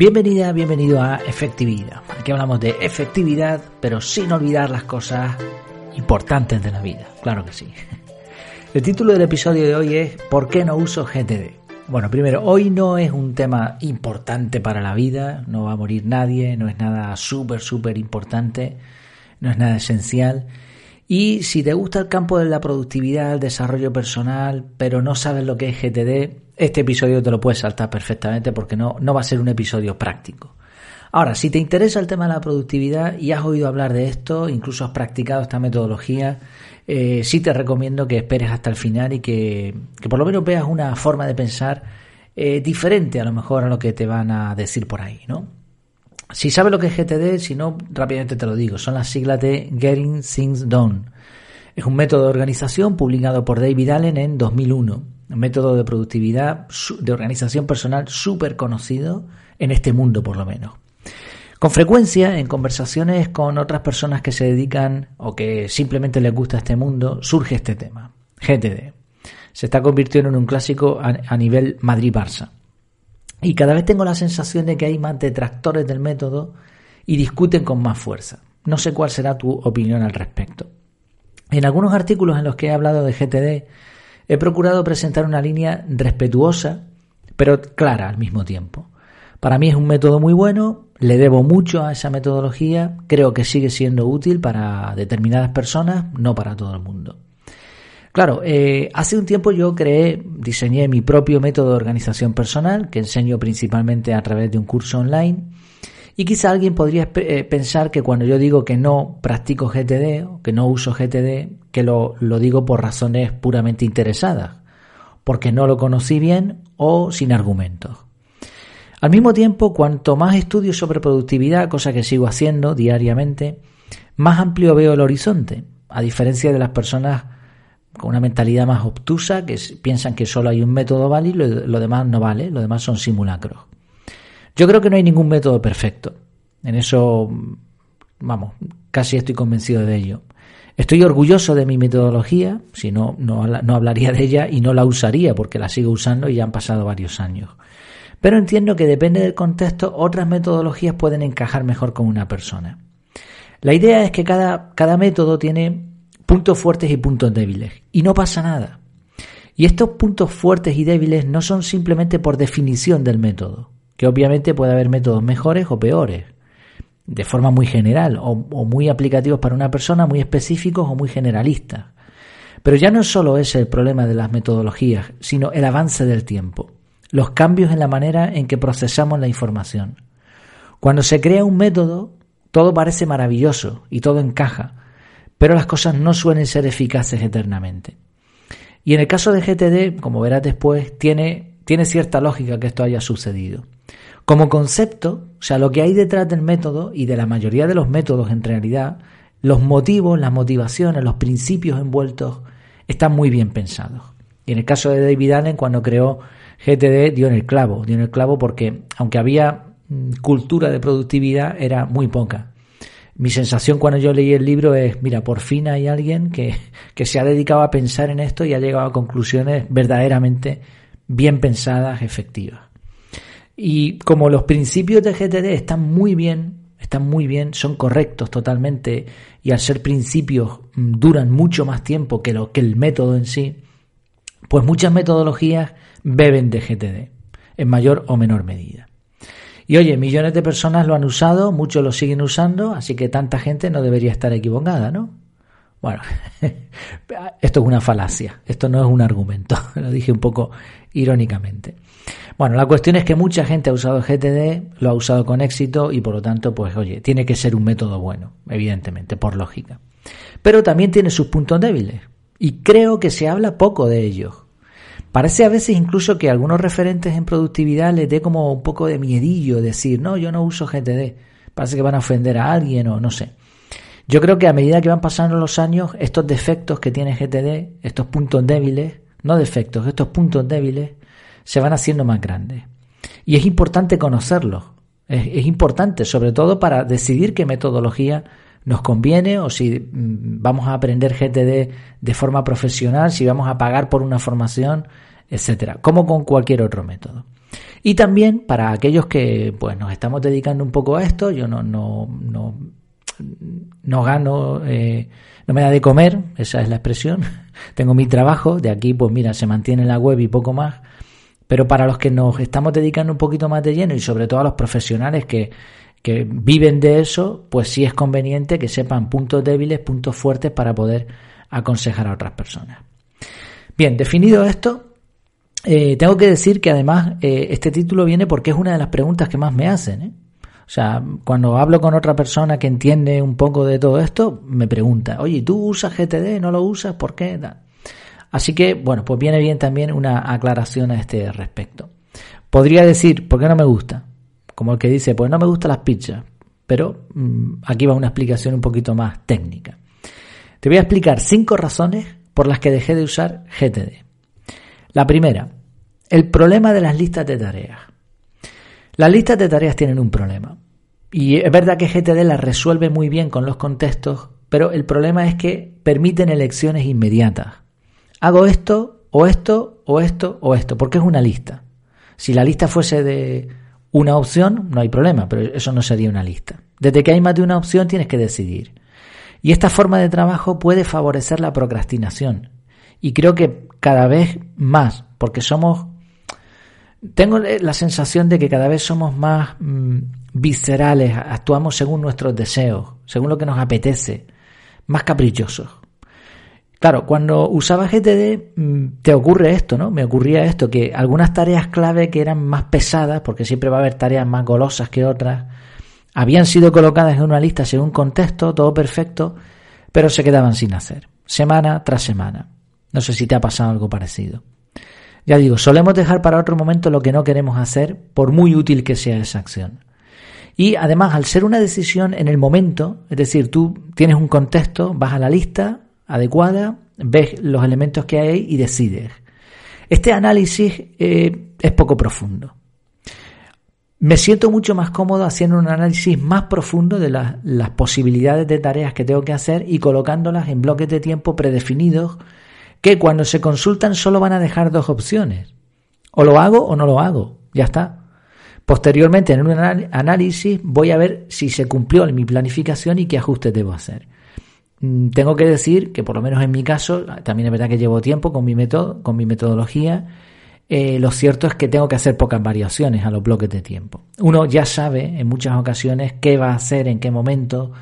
Bienvenida, bienvenido a Efectividad. Aquí hablamos de efectividad, pero sin olvidar las cosas importantes de la vida. Claro que sí. El título del episodio de hoy es ¿Por qué no uso GTD? Bueno, primero, hoy no es un tema importante para la vida, no va a morir nadie, no es nada súper, súper importante, no es nada esencial. Y si te gusta el campo de la productividad, el desarrollo personal, pero no sabes lo que es GTD, este episodio te lo puedes saltar perfectamente porque no, no va a ser un episodio práctico. Ahora, si te interesa el tema de la productividad y has oído hablar de esto, incluso has practicado esta metodología, eh, sí te recomiendo que esperes hasta el final y que, por lo menos veas una forma de pensar eh, diferente a lo mejor a lo que te van a decir por ahí, ¿no? Si sabes lo que es GTD, si no, rápidamente te lo digo, son las siglas de Getting Things Done. Es un método de organización publicado por David Allen en 2001 un método de productividad, de organización personal súper conocido en este mundo por lo menos. Con frecuencia, en conversaciones con otras personas que se dedican o que simplemente les gusta este mundo, surge este tema, GTD. Se está convirtiendo en un clásico a, nivel Madrid-Barça. Y cada vez tengo la sensación de que hay más detractores del método y discuten con más fuerza. No sé cuál será tu opinión al respecto. En algunos artículos en los que he hablado de GTD, He procurado presentar una línea respetuosa, pero clara al mismo tiempo. Para mí es un método muy bueno, le debo mucho a esa metodología, creo que sigue siendo útil para determinadas personas, no para todo el mundo. Claro, eh, hace un tiempo yo creé, diseñé mi propio método de organización personal, que enseño principalmente a través de un curso online, y quizá alguien podría eh, pensar que cuando yo digo que no practico GTD, que no uso GTD, que lo, lo digo por razones puramente interesadas, porque no lo conocí bien o sin argumentos. Al mismo tiempo, cuanto más estudio sobre productividad, cosa que sigo haciendo diariamente, más amplio veo el horizonte, a diferencia de las personas con una mentalidad más obtusa que piensan que solo hay un método válido y lo demás no vale, lo demás son simulacros. Yo creo que no hay ningún método perfecto. En eso, vamos, casi estoy convencido de ello. Estoy orgulloso de mi metodología, si no, no, hablaría de ella y no la usaría porque la sigo usando y ya han pasado varios años. Pero entiendo que depende del contexto, otras metodologías pueden encajar mejor con una persona. La idea es que cada, cada método tiene puntos fuertes y puntos débiles, y no pasa nada. Y estos puntos fuertes y débiles no son simplemente por definición del método, que obviamente puede haber métodos mejores o peores, de forma muy general o, muy aplicativos para una persona, muy específicos o muy generalistas. Pero ya no solo es el problema de las metodologías, sino el avance del tiempo, los cambios en la manera en que procesamos la información. Cuando se crea un método, todo parece maravilloso y todo encaja, pero las cosas no suelen ser eficaces eternamente. Y en el caso de GTD, como verás después, tiene, tiene cierta lógica que esto haya sucedido. Como concepto, o sea, lo que hay detrás del método y de la mayoría de los métodos en realidad, los motivos, las motivaciones, los principios envueltos están muy bien pensados. Y en el caso de David Allen, cuando creó GTD, dio en el clavo, dio en el clavo porque aunque había mm, cultura de productividad, era muy poca. Mi sensación cuando yo leí el libro es, mira, por fin hay alguien que, que se ha dedicado a pensar en esto y ha llegado a conclusiones verdaderamente bien pensadas, efectivas. Y como los principios de GTD están muy bien, están muy bien, son correctos totalmente y al ser principios mm, duran mucho más tiempo que, lo, que el método en sí, pues muchas metodologías beben de GTD en mayor o menor medida. Y oye, millones de personas lo han usado, muchos lo siguen usando, así que tanta gente no debería estar equivocada, ¿no? Bueno, esto es una falacia, esto no es un argumento, lo dije un poco irónicamente. Bueno, la cuestión es que mucha gente ha usado GTD, lo ha usado con éxito y por lo tanto, pues oye, tiene que ser un método bueno, evidentemente, por lógica. Pero también tiene sus puntos débiles y creo que se habla poco de ellos. Parece a veces incluso que algunos referentes en productividad les dé como un poco de miedillo decir, no, yo no uso GTD. Parece que van a ofender a alguien o no sé. Yo creo que a medida que van pasando los años, estos defectos que tiene GTD, estos puntos débiles, no defectos, estos puntos débiles, se van haciendo más grandes. Y es importante conocerlos. Es, importante, sobre todo para decidir qué metodología nos conviene o si mm, vamos a aprender GTD de forma profesional, si vamos a pagar por una formación, etcétera, como con cualquier otro método. Y también para aquellos que pues nos estamos dedicando un poco a esto, yo no, no, no, no gano, eh, no me da de comer, esa es la expresión, tengo mi trabajo, de aquí pues mira, se mantiene la web y poco más, pero para los que nos estamos dedicando un poquito más de lleno y sobre todo a los profesionales que, que viven de eso, pues sí es conveniente que sepan puntos débiles, puntos fuertes para poder aconsejar a otras personas. Bien, definido esto, eh, tengo que decir que además eh, este título viene porque es una de las preguntas que más me hacen. ¿eh? O sea, cuando hablo con otra persona que entiende un poco de todo esto, me pregunta, oye, ¿tú usas GTD? ¿No lo usas? ¿Por qué? Así que, bueno, pues viene bien también una aclaración a este respecto. Podría decir, ¿por qué no me gusta? Como el que dice, pues no me gustan las pizzas. Pero mm, aquí va una explicación un poquito más técnica. Te voy a explicar cinco razones por las que dejé de usar GTD. La primera, el problema de las listas de tareas. Las listas de tareas tienen un problema. Y es verdad que GTD las resuelve muy bien con los contextos, pero el problema es que permiten elecciones inmediatas. Hago esto, o esto, o esto, o esto, porque es una lista. Si la lista fuese de una opción, no hay problema, pero eso no sería una lista. Desde que hay más de una opción tienes que decidir. Y esta forma de trabajo puede favorecer la procrastinación. Y creo que cada vez más, porque somos... Tengo la sensación de que cada vez somos más mm, viscerales, actuamos según nuestros deseos, según lo que nos apetece, más caprichosos. Claro, cuando usaba GTD mm, te ocurre esto, ¿no? Me ocurría esto, que algunas tareas clave que eran más pesadas, porque siempre va a haber tareas más golosas que otras, habían sido colocadas en una lista según contexto, todo perfecto, pero se quedaban sin hacer, semana tras semana. No sé si te ha pasado algo parecido. Ya digo, solemos dejar para otro momento lo que no queremos hacer, por muy útil que sea esa acción. Y además, al ser una decisión en el momento, es decir, tú tienes un contexto, vas a la lista adecuada, ves los elementos que hay y decides. Este análisis eh, es poco profundo. Me siento mucho más cómodo haciendo un análisis más profundo de las posibilidades de tareas que tengo que hacer y colocándolas en bloques de tiempo predefinidos que cuando se consultan solo van a dejar dos opciones. O lo hago o no lo hago. Ya está. Posteriormente, en un análisis, voy a ver si se cumplió mi planificación y qué ajustes debo hacer. Mm, tengo que decir que, por lo menos en mi caso, también es verdad que llevo tiempo con mi, método, con mi metodología, eh, lo cierto es que tengo que hacer pocas variaciones a los bloques de tiempo. Uno ya sabe en muchas ocasiones qué va a hacer, en qué momento,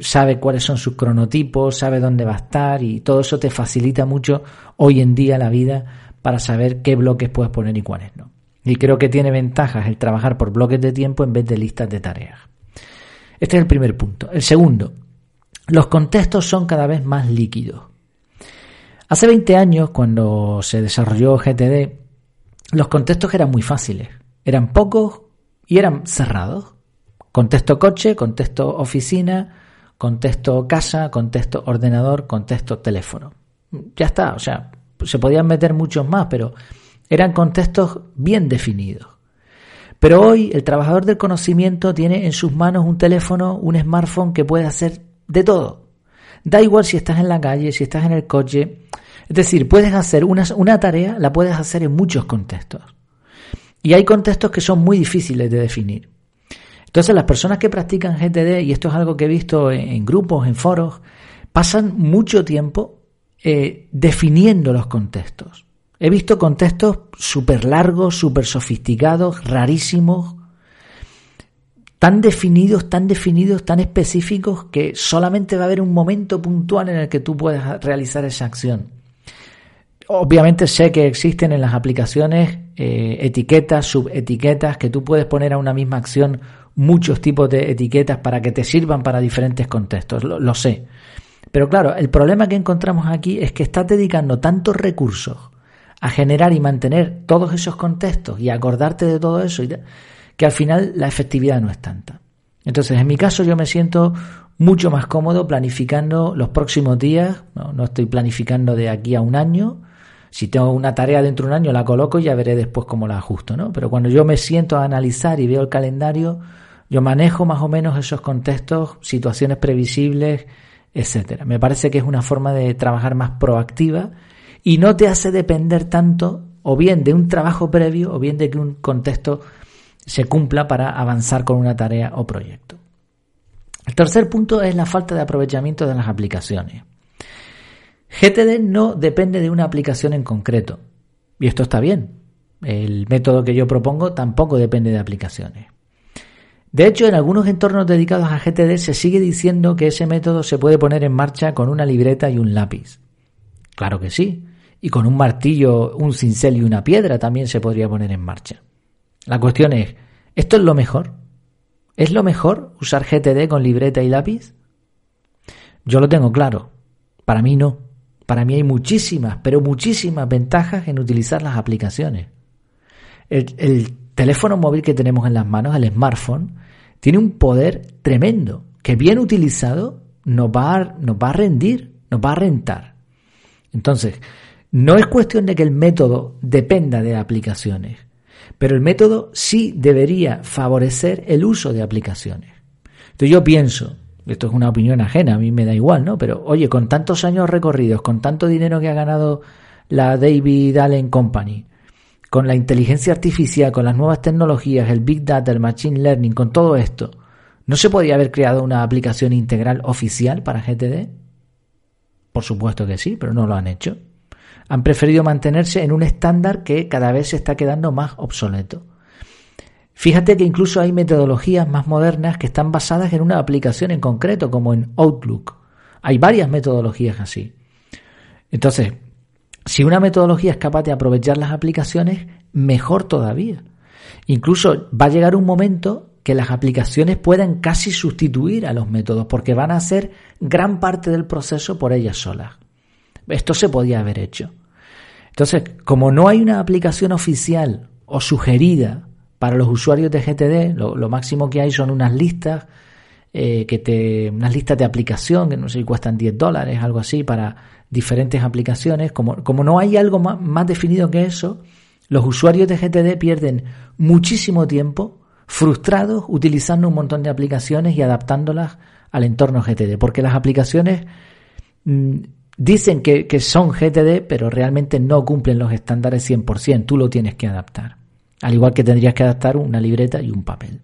sabe cuáles son sus cronotipos, sabe dónde va a estar y todo eso te facilita mucho hoy en día la vida para saber qué bloques puedes poner y cuáles no. Y creo que tiene ventajas el trabajar por bloques de tiempo en vez de listas de tareas. Este es el primer punto. El segundo, los contextos son cada vez más líquidos. Hace 20 años, cuando se desarrolló GTD, los contextos eran muy fáciles. Eran pocos y eran cerrados. Contexto coche, contexto oficina, contexto casa, contexto ordenador, contexto teléfono. Ya está, o sea, se podían meter muchos más, pero eran contextos bien definidos. Pero hoy el trabajador del conocimiento tiene en sus manos un teléfono, un smartphone que puede hacer de todo. Da igual si estás en la calle, si estás en el coche. Es decir, puedes hacer una, una tarea, la puedes hacer en muchos contextos. Y hay contextos que son muy difíciles de definir. Entonces las personas que practican GTD, y esto es algo que he visto en, grupos, en foros, pasan mucho tiempo eh, definiendo los contextos. He visto contextos súper largos, súper sofisticados, rarísimos, tan definidos, tan definidos, tan específicos que solamente va a haber un momento puntual en el que tú puedes realizar esa acción. Obviamente sé que existen en las aplicaciones eh, etiquetas, subetiquetas, que tú puedes poner a una misma acción muchos tipos de etiquetas para que te sirvan para diferentes contextos, lo, sé. Pero claro, el problema que encontramos aquí es que estás dedicando tantos recursos a generar y mantener todos esos contextos y acordarte de todo eso, que al final la efectividad no es tanta. Entonces, en mi caso, yo me siento mucho más cómodo planificando los próximos días, no, no estoy planificando de aquí a un año, si tengo una tarea dentro de un año la coloco y ya veré después cómo la ajusto, ¿no? Pero cuando yo me siento a analizar y veo el calendario, yo manejo más o menos esos contextos, situaciones previsibles, etcétera. Me parece que es una forma de trabajar más proactiva y no te hace depender tanto o bien de un trabajo previo o bien de que un contexto se cumpla para avanzar con una tarea o proyecto. El tercer punto es la falta de aprovechamiento de las aplicaciones. GTD no depende de una aplicación en concreto. Y esto está bien. El método que yo propongo tampoco depende de aplicaciones. De hecho, en algunos entornos dedicados a GTD se sigue diciendo que ese método se puede poner en marcha con una libreta y un lápiz. Claro que sí. Y con un martillo, un cincel y una piedra también se podría poner en marcha. La cuestión es, ¿esto es lo mejor? ¿Es lo mejor usar GTD con libreta y lápiz? Yo lo tengo claro. Para mí no. Para mí hay muchísimas, pero muchísimas ventajas en utilizar las aplicaciones. El, el teléfono móvil que tenemos en las manos, el smartphone, tiene un poder tremendo que bien utilizado nos va a, nos va a rendir, nos va a rentar. Entonces, no es cuestión de que el método dependa de aplicaciones, pero el método sí debería favorecer el uso de aplicaciones. Entonces yo pienso, esto es una opinión ajena, a mí me da igual, ¿no? Pero oye, con tantos años recorridos, con tanto dinero que ha ganado la David Allen Company, con la inteligencia artificial, con las nuevas tecnologías, el Big Data, el Machine Learning, con todo esto, ¿no se podría haber creado una aplicación integral oficial para GTD? Por supuesto que sí, pero no lo han hecho. Han preferido mantenerse en un estándar que cada vez se está quedando más obsoleto. Fíjate que incluso hay metodologías más modernas que están basadas en una aplicación en concreto, como en Outlook. Hay varias metodologías así. Entonces, si una metodología es capaz de aprovechar las aplicaciones, mejor todavía. Incluso va a llegar un momento que las aplicaciones puedan casi sustituir a los métodos porque van a hacer gran parte del proceso por ellas solas. Esto se podía haber hecho. Entonces, como no hay una aplicación oficial o sugerida para los usuarios de GTD, lo, máximo que hay son unas listas eh, que te, unas listas de aplicación que no sé si cuestan 10 dólares, algo así, para diferentes aplicaciones. Como, como no hay algo más, definido que eso, los usuarios de GTD pierden muchísimo tiempo frustrados utilizando un montón de aplicaciones y adaptándolas al entorno GTD, porque las aplicaciones mm, dicen que, son GTD, pero realmente no cumplen los estándares 100%, tú lo tienes que adaptar, al igual que tendrías que adaptar una libreta y un papel.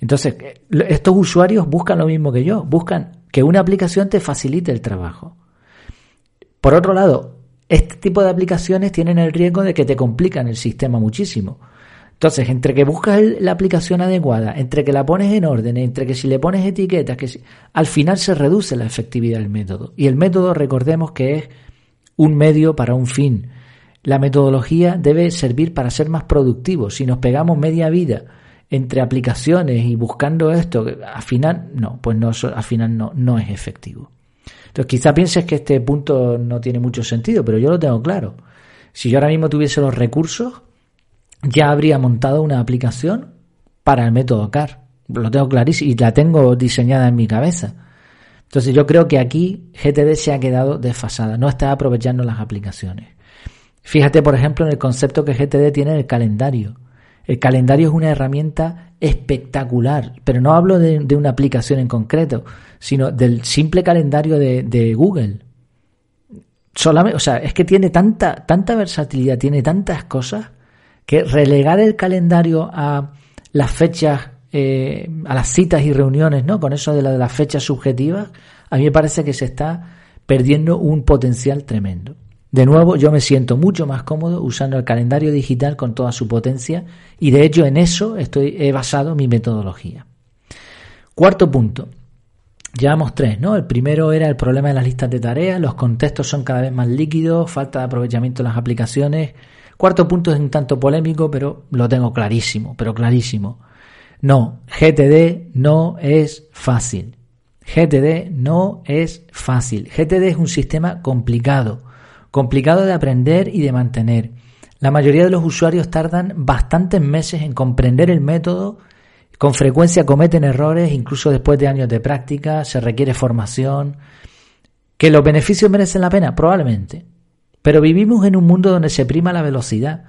Entonces, eh, estos usuarios buscan lo mismo que yo, buscan que una aplicación te facilite el trabajo. Por otro lado, este tipo de aplicaciones tienen el riesgo de que te complican el sistema muchísimo. Entonces, entre que buscas la aplicación adecuada, entre que la pones en orden, entre que si le pones etiquetas, que al final se reduce la efectividad del método. Y el método, recordemos que es un medio para un fin. La metodología debe servir para ser más productivo. Si nos pegamos media vida entre aplicaciones y buscando esto, al final no, pues no, al final no, no es efectivo. Entonces, quizá pienses que este punto no tiene mucho sentido, pero yo lo tengo claro. Si yo ahora mismo tuviese los recursos, ya habría montado una aplicación para el método CAR. Lo tengo clarísimo y la tengo diseñada en mi cabeza. Entonces yo creo que aquí GTD se ha quedado desfasada, no está aprovechando las aplicaciones. Fíjate, por ejemplo, en el concepto que GTD tiene del calendario. El calendario es una herramienta espectacular, pero no hablo de, una aplicación en concreto, sino del simple calendario de, Google. Solamente, o sea, es que tiene tanta, tanta versatilidad, tiene tantas cosas, que relegar el calendario a las fechas, eh, a las citas y reuniones, ¿no? Con eso de, la, de las fechas subjetivas, a mí me parece que se está perdiendo un potencial tremendo. De nuevo, yo me siento mucho más cómodo usando el calendario digital con toda su potencia y de hecho en eso estoy, he basado mi metodología. Cuarto punto. Llevamos tres, ¿no? El primero era el problema de las listas de tareas, los contextos son cada vez más líquidos, falta de aprovechamiento de las aplicaciones. Cuarto punto es un tanto polémico, pero lo tengo clarísimo, pero clarísimo. No, GTD no es fácil. GTD no es fácil. GTD es un sistema complicado complicado de aprender y de mantener. La mayoría de los usuarios tardan bastantes meses en comprender el método, con frecuencia cometen errores, incluso después de años de práctica, se requiere formación. ¿Que los beneficios merecen la pena? Probablemente. Pero vivimos en un mundo donde se prima la velocidad.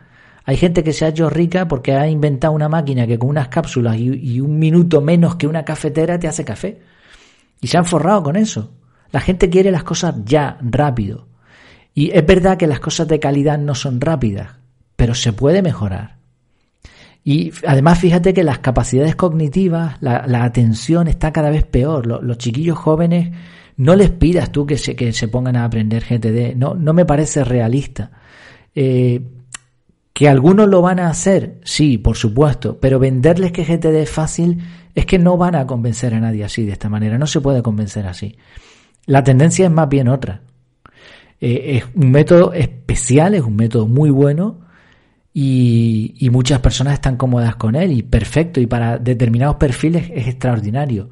Hay gente que se ha hecho rica porque ha inventado una máquina que con unas cápsulas y, un minuto menos que una cafetera te hace café. Y se han forrado con eso. La gente quiere las cosas ya, rápido. Y es verdad que las cosas de calidad no son rápidas, pero se puede mejorar. Y además fíjate que las capacidades cognitivas, la, atención está cada vez peor. Los, chiquillos jóvenes, no les pidas tú que se, que se pongan a aprender GTD. No, no me parece realista. Eh, que algunos lo van a hacer, sí, por supuesto, pero venderles que GTD es fácil es que no van a convencer a nadie así, de esta manera. No se puede convencer así. La tendencia es más bien otra. Eh, es un método especial, es un método muy bueno y, muchas personas están cómodas con él y perfecto y para determinados perfiles es extraordinario.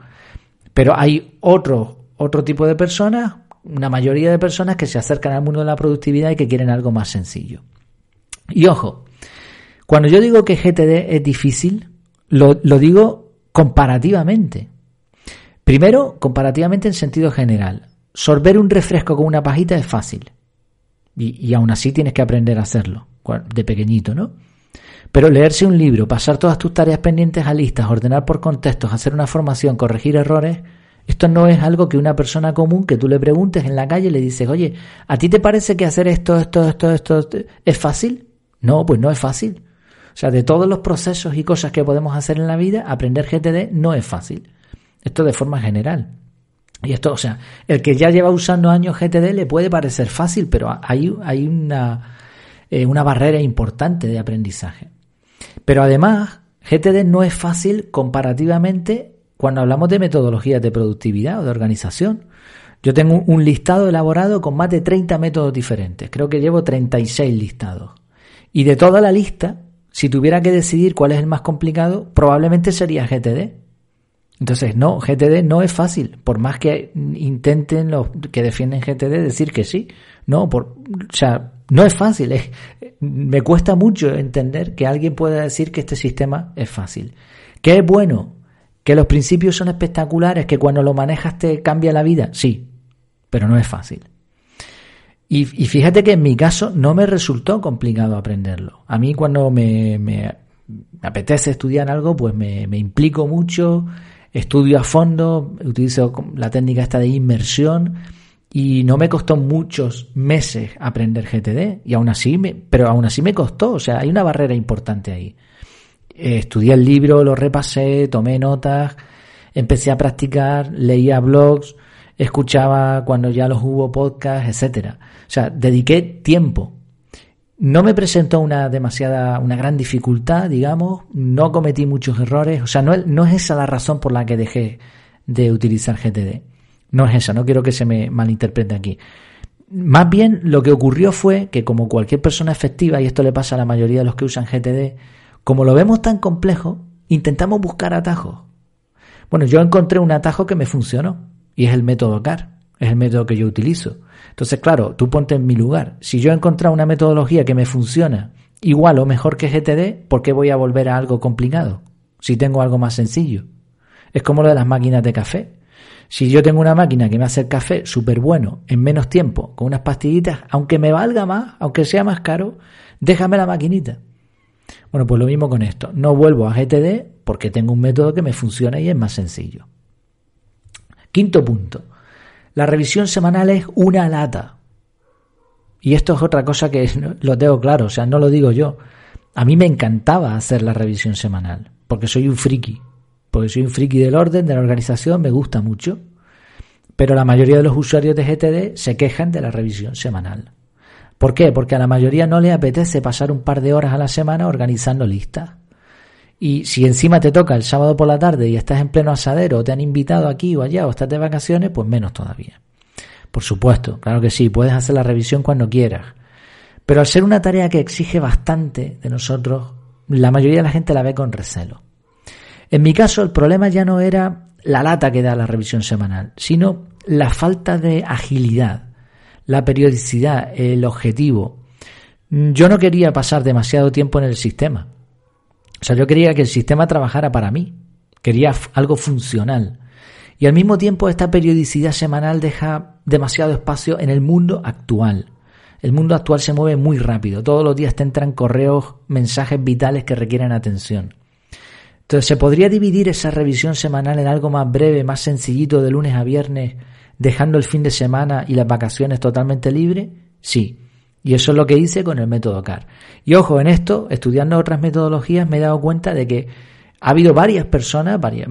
Pero hay otro, otro tipo de personas, una mayoría de personas que se acercan al mundo de la productividad y que quieren algo más sencillo. Y ojo, cuando yo digo que GTD es difícil, lo, digo comparativamente. Primero, comparativamente en sentido general. Sorber un refresco con una pajita es fácil. Y, y, aún así tienes que aprender a hacerlo, de pequeñito, ¿no? Pero leerse un libro, pasar todas tus tareas pendientes a listas, ordenar por contextos, hacer una formación, corregir errores, esto no es algo que una persona común que tú le preguntes en la calle le dices, oye, ¿a ti te parece que hacer esto, esto, esto, esto es fácil? No, pues no es fácil. O sea, de todos los procesos y cosas que podemos hacer en la vida, aprender GTD no es fácil. Esto de forma general. Y esto, o sea, el que ya lleva usando años GTD le puede parecer fácil, pero hay, hay una, eh, una barrera importante de aprendizaje. Pero además, GTD no es fácil comparativamente cuando hablamos de metodologías de productividad o de organización. Yo tengo un listado elaborado con más de 30 métodos diferentes. Creo que llevo 36 listados. Y de toda la lista, si tuviera que decidir cuál es el más complicado, probablemente sería GTD. Entonces, no, GTD no es fácil, por más que intenten los que defienden GTD decir que sí. No, por, o sea, no es fácil. me cuesta mucho entender que alguien pueda decir que este sistema es fácil. ¿Qué es bueno? ¿Que los principios son espectaculares? ¿Que cuando lo manejas te cambia la vida? Sí, pero no es fácil. Y, fíjate que en mi caso no me resultó complicado aprenderlo. A mí cuando me, me apetece estudiar algo, pues me, me implico mucho, estudio a fondo, utilizo la técnica esta de inmersión y no me costó muchos meses aprender GTD y aún así me, pero aún así me costó, o sea, hay una barrera importante ahí. Eh, estudié el libro, lo repasé, tomé notas, empecé a practicar, leía blogs, escuchaba cuando ya los hubo podcasts, etcétera. O sea, dediqué tiempo no me presentó una demasiada, una gran dificultad, digamos, no cometí muchos errores, o sea, no, no es esa la razón por la que dejé de utilizar GTD. No es esa, no quiero que se me malinterprete aquí. Más bien lo que ocurrió fue que como cualquier persona efectiva, y esto le pasa a la mayoría de los que usan GTD, como lo vemos tan complejo, intentamos buscar atajos. Bueno, yo encontré un atajo que me funcionó, y es el método CAR, es el método que yo utilizo. Entonces, claro, tú ponte en mi lugar. Si yo he encontrado una metodología que me funciona igual o mejor que GTD, ¿por qué voy a volver a algo complicado? Si tengo algo más sencillo. Es como lo de las máquinas de café. Si yo tengo una máquina que me hace el café súper bueno en menos tiempo, con unas pastillitas, aunque me valga más, aunque sea más caro, déjame la maquinita. Bueno, pues lo mismo con esto. No vuelvo a GTD porque tengo un método que me funciona y es más sencillo. Quinto punto. La revisión semanal es una lata. Y esto es otra cosa que lo tengo claro, o sea, no lo digo yo. A mí me encantaba hacer la revisión semanal, porque soy un friki, porque soy un friki del orden, de la organización, me gusta mucho. Pero la mayoría de los usuarios de GTD se quejan de la revisión semanal. ¿Por qué? Porque a la mayoría no le apetece pasar un par de horas a la semana organizando listas. Y si encima te toca el sábado por la tarde y estás en pleno asadero, o te han invitado aquí o allá, o estás de vacaciones, pues menos todavía. Por supuesto, claro que sí, puedes hacer la revisión cuando quieras. Pero al ser una tarea que exige bastante de nosotros, la mayoría de la gente la ve con recelo. En mi caso, el problema ya no era la lata que da la revisión semanal, sino la falta de agilidad, la periodicidad, el objetivo. Yo no quería pasar demasiado tiempo en el sistema. O sea, yo quería que el sistema trabajara para mí, quería algo funcional. Y al mismo tiempo esta periodicidad semanal deja demasiado espacio en el mundo actual. El mundo actual se mueve muy rápido, todos los días te entran correos, mensajes vitales que requieren atención. Entonces, ¿se podría dividir esa revisión semanal en algo más breve, más sencillito, de lunes a viernes, dejando el fin de semana y las vacaciones totalmente libre? Sí. Y eso es lo que hice con el método CAR. Y ojo, en esto, estudiando otras metodologías, me he dado cuenta de que ha habido varias personas, varias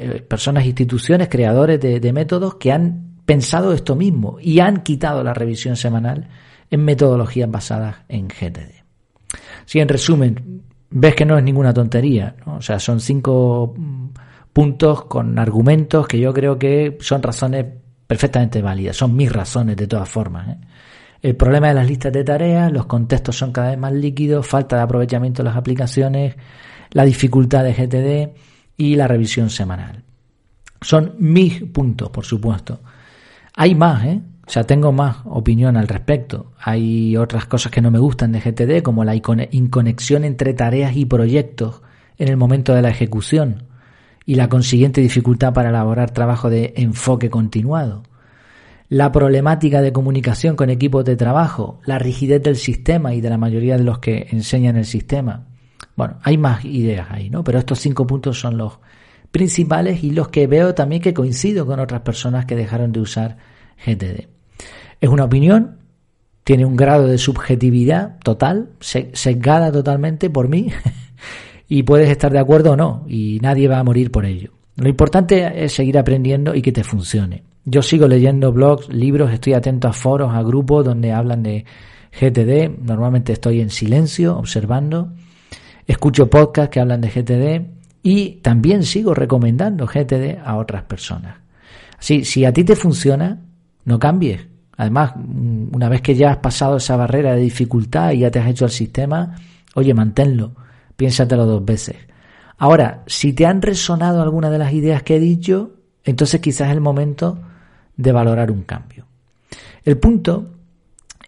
eh, personas, instituciones, creadores de, de métodos que han pensado esto mismo y han quitado la revisión semanal en metodologías basadas en GTD. Si en resumen, ves que no es ninguna tontería, o sea, son cinco mm, puntos con argumentos que yo creo que son razones perfectamente válidas, son mis razones de todas formas. ¿eh? El problema de las listas de tareas, los contextos son cada vez más líquidos, falta de aprovechamiento de las aplicaciones, la dificultad de GTD y la revisión semanal. Son mis puntos, por supuesto. Hay más, ¿eh? O sea, tengo más opinión al respecto. Hay otras cosas que no me gustan de GTD, como la inconexión entre tareas y proyectos en el momento de la ejecución y la consiguiente dificultad para elaborar trabajo de enfoque continuado. La problemática de comunicación con equipos de trabajo, la rigidez del sistema y de la mayoría de los que enseñan el sistema. Bueno, hay más ideas ahí, ¿no? Pero estos cinco puntos son los principales y los que veo también que coincido con otras personas que dejaron de usar GTD. Es una opinión, tiene un grado de subjetividad total, sesgada totalmente por mí, y puedes estar de acuerdo o no, y nadie va a morir por ello. Lo importante es seguir aprendiendo y que te funcione. Yo sigo leyendo blogs, libros, estoy atento a foros, a grupos donde hablan de GTD. Normalmente estoy en silencio, observando. Escucho podcasts que hablan de GTD y también sigo recomendando GTD a otras personas. Así, si a ti te funciona, no cambies. Además, una vez que ya has pasado esa barrera de dificultad y ya te has hecho el sistema, oye, manténlo, piénsatelo dos veces. Ahora, si te han resonado algunas de las ideas que he dicho, entonces quizás es el momento de valorar un cambio. El punto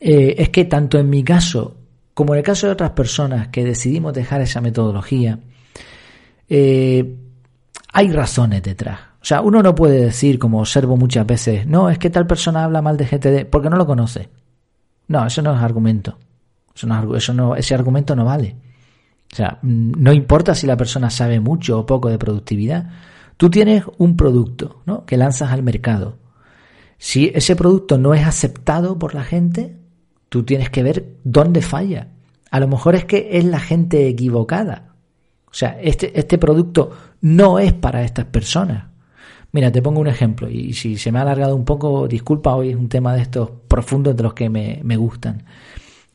eh, es que tanto en mi caso como en el caso de otras personas que decidimos dejar esa metodología, eh, hay razones detrás. O sea, uno no puede decir, como observo muchas veces, no, es que tal persona habla mal de GTD porque no lo conoce. No, eso no es argumento. Eso no, eso no, ese argumento no vale. O sea, mm, no importa si la persona sabe mucho o poco de productividad. Tú tienes un producto ¿no? que lanzas al mercado. Si ese producto no es aceptado por la gente, tú tienes que ver dónde falla. A lo mejor es que es la gente equivocada. O sea, este, este producto no es para estas personas. Mira, te pongo un ejemplo y si se me ha alargado un poco, disculpa, hoy es un tema de estos profundos de los que me, gustan.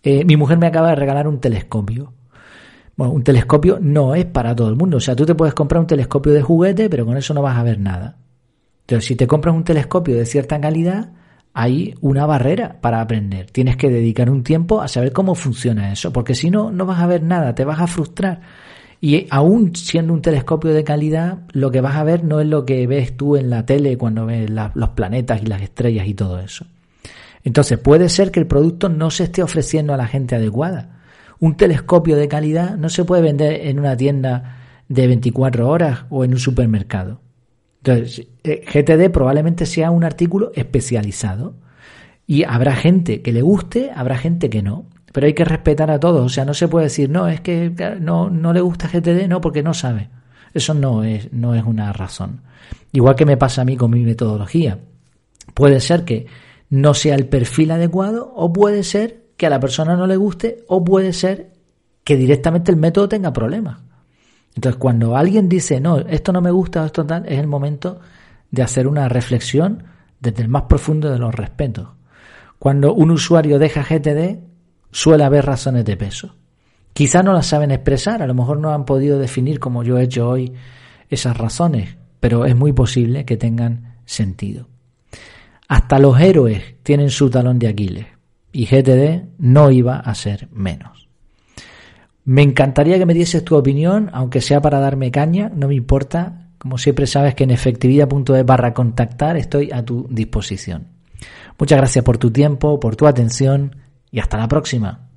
Eh, mi mujer me acaba de regalar un telescopio. Bueno, un telescopio no es para todo el mundo. O sea, tú te puedes comprar un telescopio de juguete, pero con eso no vas a ver nada. Entonces, si te compras un telescopio de cierta calidad, hay una barrera para aprender. Tienes que dedicar un tiempo a saber cómo funciona eso, porque si no, no vas a ver nada, te vas a frustrar. Y aún siendo un telescopio de calidad, lo que vas a ver no es lo que ves tú en la tele cuando ves los planetas y las estrellas y todo eso. Entonces puede ser que el producto no se esté ofreciendo a la gente adecuada. Un telescopio de calidad no se puede vender en una tienda de 24 horas o en un supermercado. Entonces, eh, GTD probablemente sea un artículo especializado y habrá gente que le guste, habrá gente que no. Pero hay que respetar a todos. O sea, no se puede decir, no, es que no, no le gusta GTD, no, porque no sabe. Eso no es, no es una razón. Igual que me pasa a mí con mi metodología. Puede ser que no sea el perfil adecuado o puede ser que a la persona no le guste o puede ser que directamente el método tenga problemas. Entonces, cuando alguien dice, no, esto no me gusta, esto tal, es el momento de hacer una reflexión desde el más profundo de los respetos. Cuando un usuario deja GTD, suele haber razones de peso. Quizá no las saben expresar, a lo mejor no han podido definir como yo he hecho hoy esas razones, pero es muy posible que tengan sentido. Hasta los héroes tienen su talón de Aquiles y GTD no iba a ser menos. Me encantaría que me dieses tu opinión, aunque sea para darme caña, no me importa. Como siempre sabes que en efectividad.es barra contactar estoy a tu disposición. Muchas gracias por tu tiempo, por tu atención y hasta la próxima.